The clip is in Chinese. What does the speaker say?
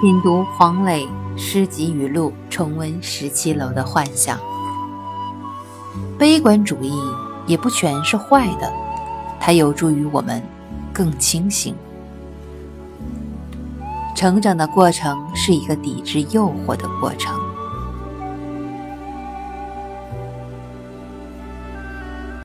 品读黄磊诗集语录重温十七楼的幻想。悲观主义也不全是坏的它有助于我们更清醒。成长的过程是一个抵制诱惑的过程。